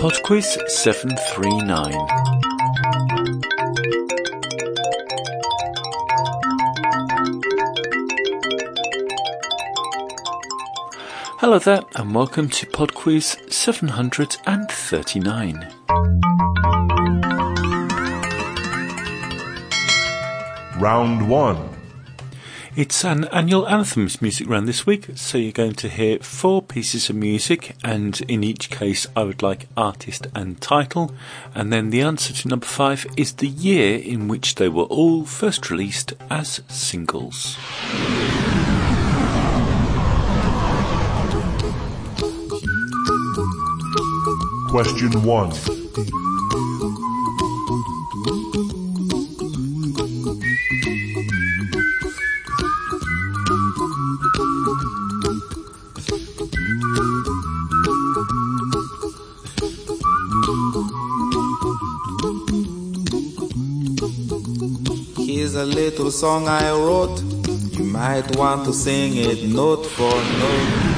Podquiz 739. Hello there, and welcome to Podquiz 739. Round 1. It's an annual anthems music round this week, so you're going to hear four pieces of music, and in each case, I would like artist and title. And then the answer to number five is the year in which they were all first released as singles. Question 1. Here's a little song I wrote. You might want to sing it note for note.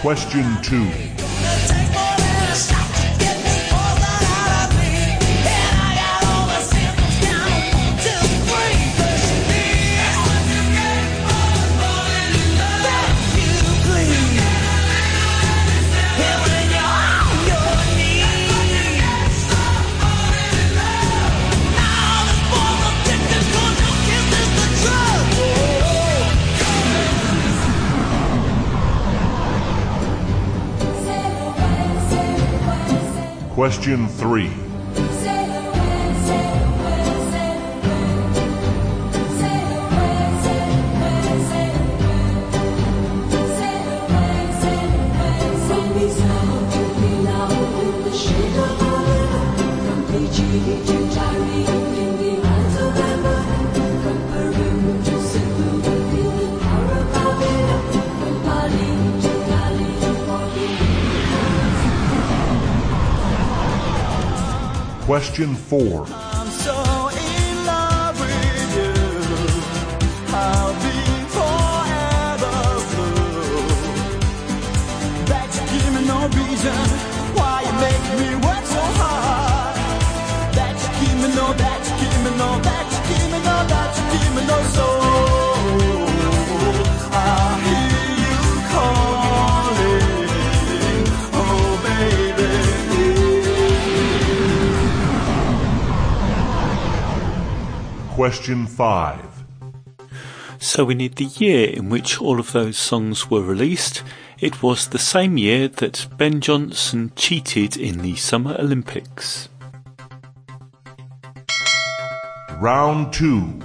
Question 2. Question 3. Question 4. Question 5. So we need the year in which all of those songs were released. It was the same year that Ben Johnson cheated in the Summer Olympics. Round 2.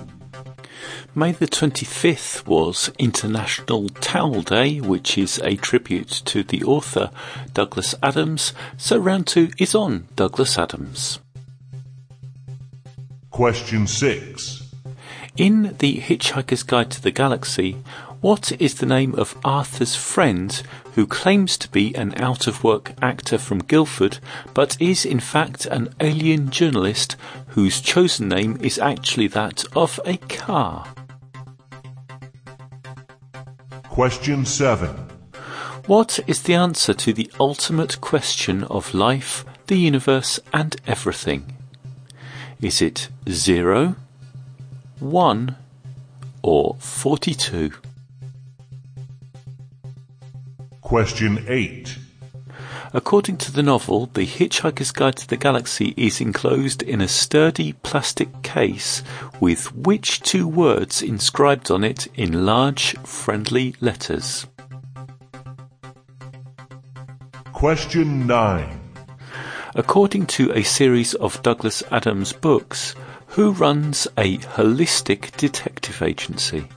May the 25th was International Towel Day, which is a tribute to the author Douglas Adams. So round two is on Douglas Adams. Question 6. In The Hitchhiker's Guide to the Galaxy, what is the name of Arthur's friend who claims to be an out of work actor from Guildford but is in fact an alien journalist whose chosen name is actually that of a car? Question 7. What is the answer to the ultimate question of life, the universe, and everything? Is it 0, 1, or 42? Question 8. According to the novel, The Hitchhiker's Guide to the Galaxy is enclosed in a sturdy plastic case with which two words inscribed on it in large, friendly letters? Question 9. According to a series of Douglas Adams books, who runs a holistic detective agency?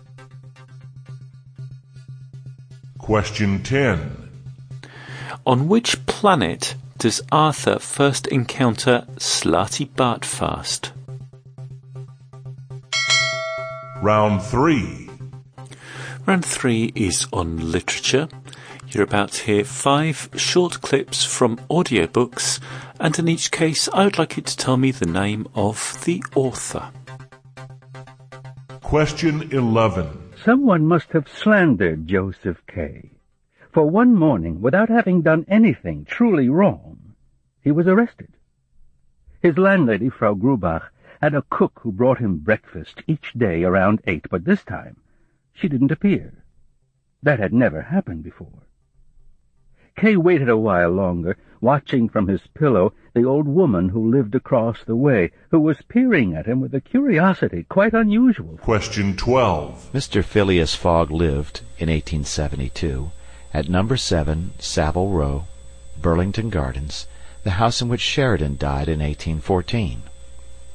Question 10. On which planet does Arthur first encounter Slartibartfast? Round 3. Round three is on literature. You're about to hear five short clips from audiobooks, and in each case, I would like you to tell me the name of the author. Question 11. Someone must have slandered Joseph K. For one morning, without having done anything truly wrong, he was arrested. His landlady, Frau Grubach, had a cook who brought him breakfast each day around eight, but this time she didn't appear. That had never happened before. K. waited a while longer, watching from his pillow the old woman who lived across the way, who was peering at him with a curiosity quite unusual. Question 12. Mr. Phileas Fogg lived, in 1872, at number 7 Savile Row, Burlington Gardens, the house in which Sheridan died in 1814.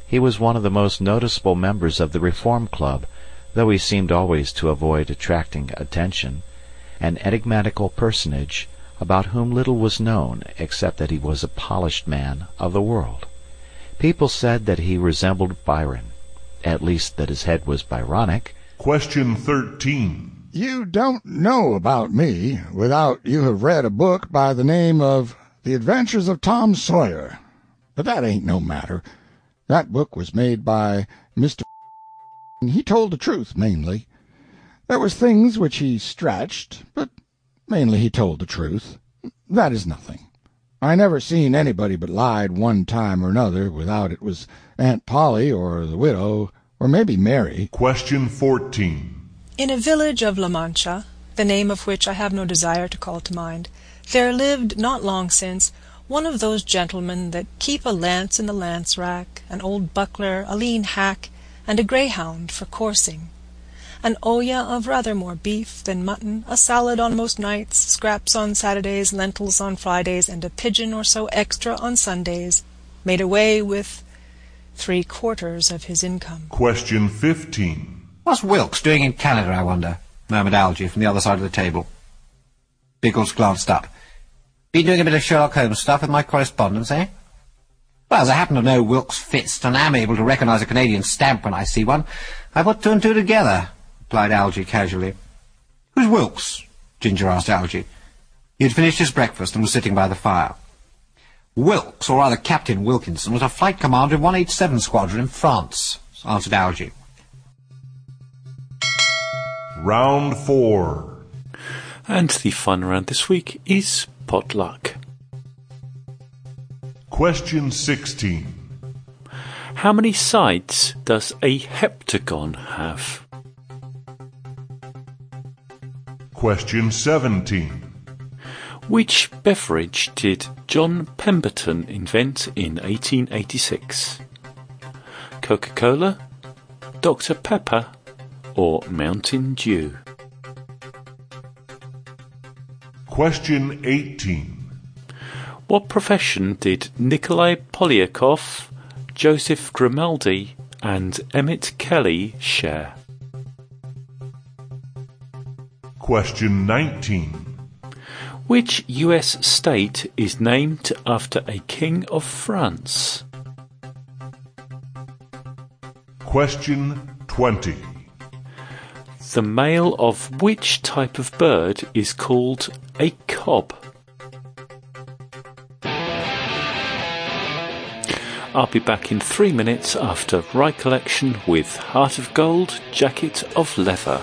He was one of the most noticeable members of the Reform Club, though he seemed always to avoid attracting attention, an enigmatical personage about whom little was known except that he was a polished man of the world. People said that he resembled Byron, at least that his head was Byronic. Question 13. You don't know about me without you have read a book by the name of The Adventures of Tom Sawyer. But that ain't no matter. That book was made by Mr. and he told the truth mainly. There was things which he stretched, but mainly he told the truth. That is nothing. I never seen anybody but lied one time or another without it was Aunt Polly or the widow or maybe Mary. Question 14. In a village of La Mancha, the name of which I have no desire to call to mind, there lived, not long since, one of those gentlemen that keep a lance in the lance rack, an old buckler, a lean hack, and a greyhound for coursing, an olla of rather more beef than mutton, a salad on most nights, scraps on Saturdays, lentils on Fridays, and a pigeon or so extra on Sundays, made away with three quarters of his income. Question 15. What's Wilkes doing in Canada, I wonder? murmured Algy from the other side of the table. Biggles glanced up. Been doing a bit of Sherlock Holmes stuff with my correspondence, eh? Well, as I happen to know Wilkes Fisk and am able to recognize a Canadian stamp when I see one, I put two and two together, replied Algy casually. Who's Wilkes? Ginger asked Algy. He had finished his breakfast and was sitting by the fire. Wilkes, or rather Captain Wilkinson, was a flight commander in 187 Squadron in France, answered Algy. Round 4. And the fun round this week is potluck. Question 16. How many sides does a heptagon have? Question 17. Which beverage did John Pemberton invent in 1886? Coca Cola, Dr. Pepper, or Mountain Dew? Question 18. What profession did Nikolai Polyakov, Joseph Grimaldi, and Emmett Kelly share? Question 19. Which US state is named after a king of France? Question 20. The male of which type of bird is called a cob? I'll be back in three minutes after Rye Coalition with Heart of Gold, Jacket of Leather.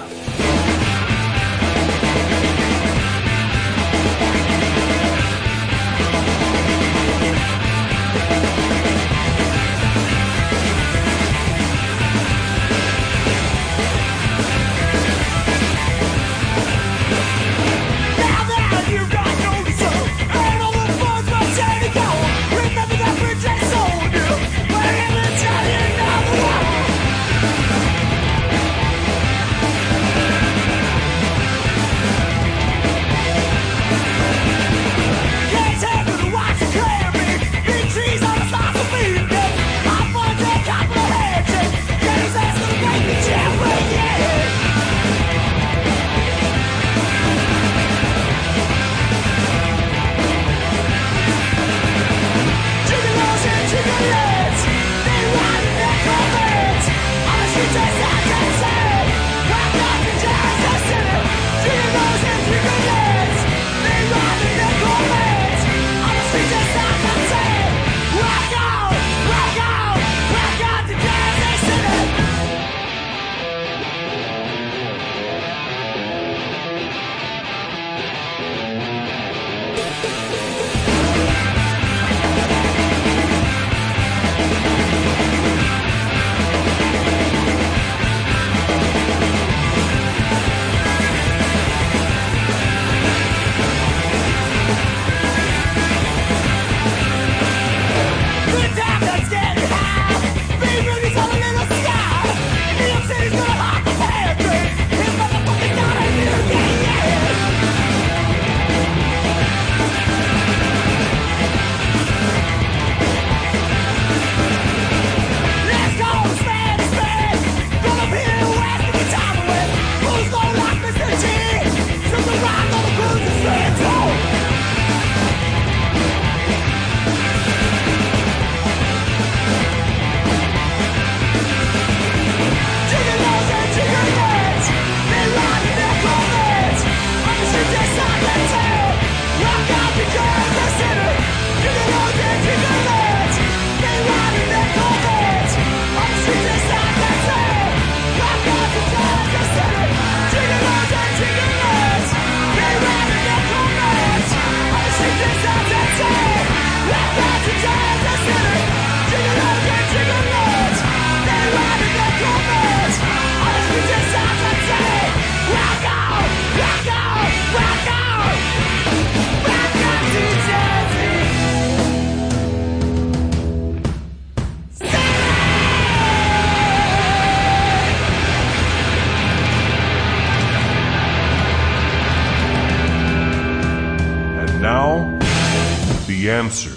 Answer.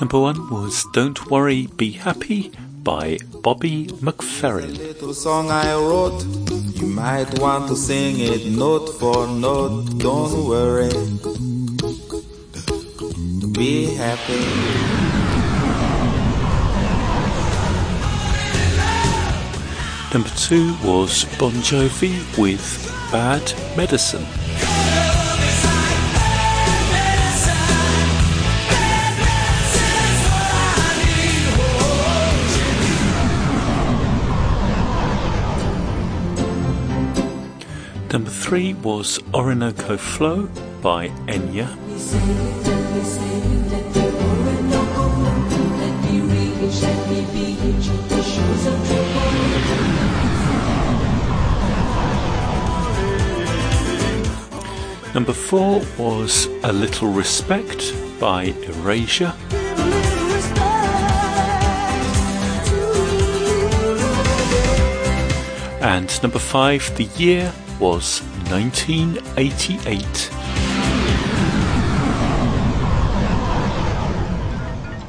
Number one was Don't Worry, Be Happy by Bobby McFerrin. Little song I wrote, you might want to sing it note for note. Don't worry, be happy. Number two was Bon Jovi with Bad Medicine. Number three was Orinoco Flow by Enya. Number four was A Little Respect by Erasure. And number five, the year was 1988.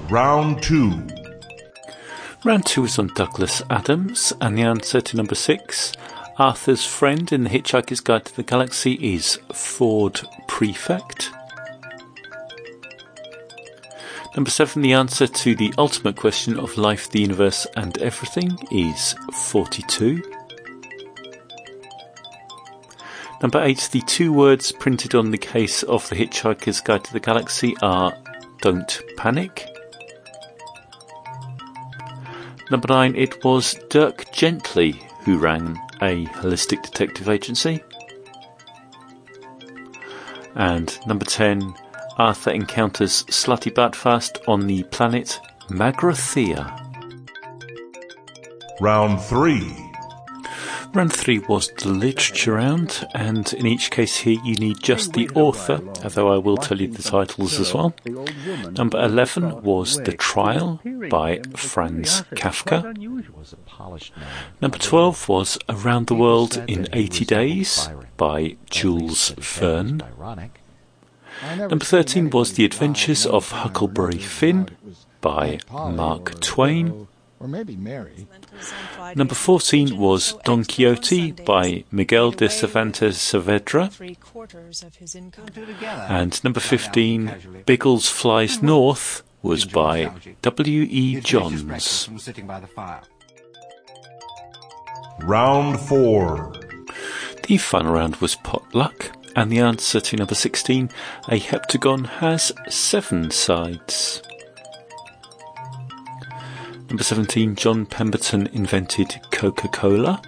Round 2. Round two is on Douglas Adams, and the answer to number six, Arthur's friend in The Hitchhiker's Guide to the Galaxy, is Ford Prefect. Number seven, the answer to the ultimate question of life, the universe, and everything is 42. Number eight, the two words printed on the case of The Hitchhiker's Guide to the Galaxy are Don't Panic. Number nine, it was Dirk Gently who ran a holistic detective agency. And number 10, Arthur encounters Slartibartfast on the planet Magrathea. Round 3. Round three was the literature round, and in each case here you need just the author, although I will tell you the titles as well. Number 11 was The Trial by Franz Kafka. Number 12 was Around the World in 80 Days by Jules Verne. Number 13 was The Adventures of Huckleberry Finn by Mark Twain. Or maybe Mary. Number 14 was Don Quixote by Miguel de Cervantes Saavedra. And number 15, Biggles Flies North, was by W.E. Johns. Round 4. The final round was potluck, and the answer to number 16, a heptagon has seven sides. Number 17, John Pemberton invented Coca Cola.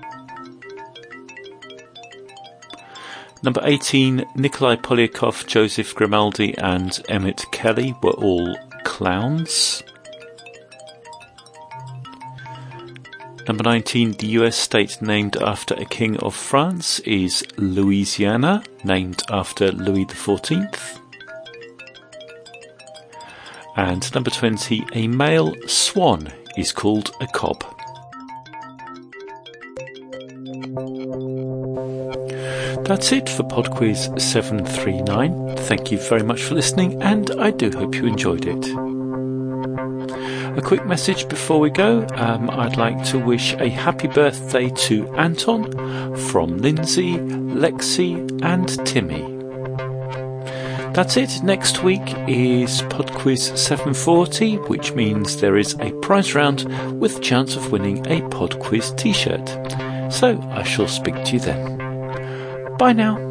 Number 18, Nikolai Polyakov, Joseph Grimaldi, and Emmett Kelly were all clowns. Number 19, the US state named after a king of France is Louisiana, named after Louis XIV. And number 20, a male swan is called a cob. That's it for PodQuiz 739. Thank you very much for listening, and I do hope you enjoyed it. A quick message before we go. Um, I'd like to wish a happy birthday to Anton from Lindsay, Lexi, and Timmy. That's it. Next week is Pod Quiz 740, which means there is a prize round with chance of winning a Pod Quiz t shirt. So I shall speak to you then. Bye now.